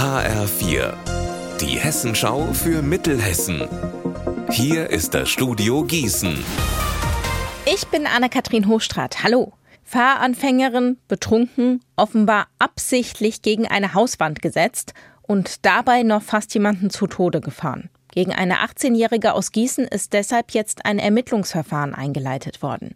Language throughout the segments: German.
HR4, die Hessenschau für Mittelhessen. Hier ist das Studio Gießen. Ich bin Anne-Kathrin Hochstrat. Hallo. Fahranfängerin, betrunken, offenbar absichtlich gegen eine Hauswand gesetzt und dabei noch fast jemanden zu Tode gefahren. Gegen eine 18-Jährige aus Gießen ist deshalb jetzt ein Ermittlungsverfahren eingeleitet worden.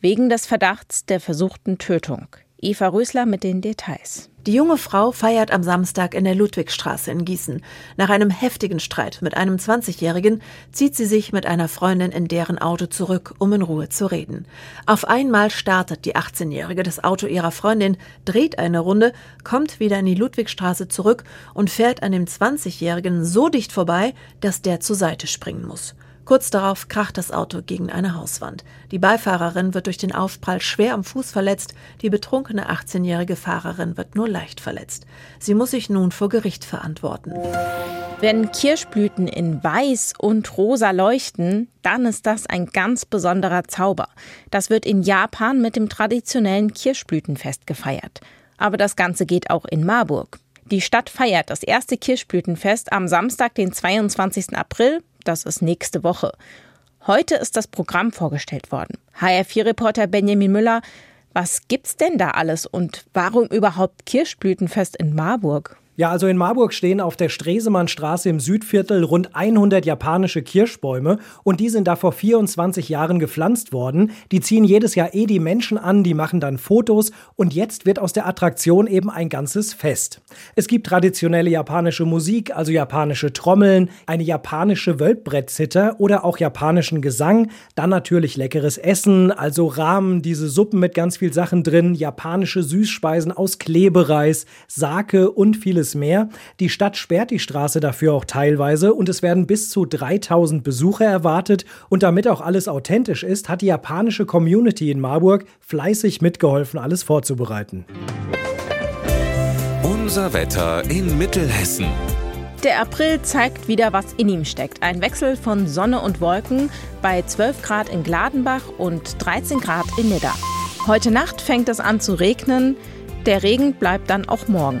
Wegen des Verdachts der versuchten Tötung. Eva Rösler mit den Details. Die junge Frau feiert am Samstag in der Ludwigstraße in Gießen. Nach einem heftigen Streit mit einem 20-Jährigen zieht sie sich mit einer Freundin in deren Auto zurück, um in Ruhe zu reden. Auf einmal startet die 18-Jährige das Auto ihrer Freundin, dreht eine Runde, kommt wieder in die Ludwigstraße zurück und fährt an dem 20-Jährigen so dicht vorbei, dass der zur Seite springen muss. Kurz darauf kracht das Auto gegen eine Hauswand. Die Beifahrerin wird durch den Aufprall schwer am Fuß verletzt, die betrunkene 18-jährige Fahrerin wird nur leicht verletzt. Sie muss sich nun vor Gericht verantworten. Wenn Kirschblüten in weiß und rosa leuchten, dann ist das ein ganz besonderer Zauber. Das wird in Japan mit dem traditionellen Kirschblütenfest gefeiert. Aber das Ganze geht auch in Marburg. Die Stadt feiert das erste Kirschblütenfest am Samstag, den 22. April das ist nächste Woche. Heute ist das Programm vorgestellt worden. HR4-Reporter Benjamin Müller, was gibt's denn da alles und warum überhaupt Kirschblütenfest in Marburg? Ja, also in Marburg stehen auf der Stresemannstraße im Südviertel rund 100 japanische Kirschbäume und die sind da vor 24 Jahren gepflanzt worden. Die ziehen jedes Jahr eh die Menschen an, die machen dann Fotos und jetzt wird aus der Attraktion eben ein ganzes Fest. Es gibt traditionelle japanische Musik, also japanische Trommeln, eine japanische Wölbbrettzither oder auch japanischen Gesang, dann natürlich leckeres Essen, also Rahmen, diese Suppen mit ganz viel Sachen drin, japanische Süßspeisen aus Klebereis, Sake und vieles vieles mehr. Die Stadt sperrt die Straße dafür auch teilweise und es werden bis zu 3000 Besucher erwartet. Und damit auch alles authentisch ist, hat die japanische Community in Marburg fleißig mitgeholfen, alles vorzubereiten. Unser Wetter in Mittelhessen. Der April zeigt wieder, was in ihm steckt. Ein Wechsel von Sonne und Wolken bei 12 Grad in Gladenbach und 13 Grad in Nidda. Heute Nacht fängt es an zu regnen. Der Regen bleibt dann auch morgen.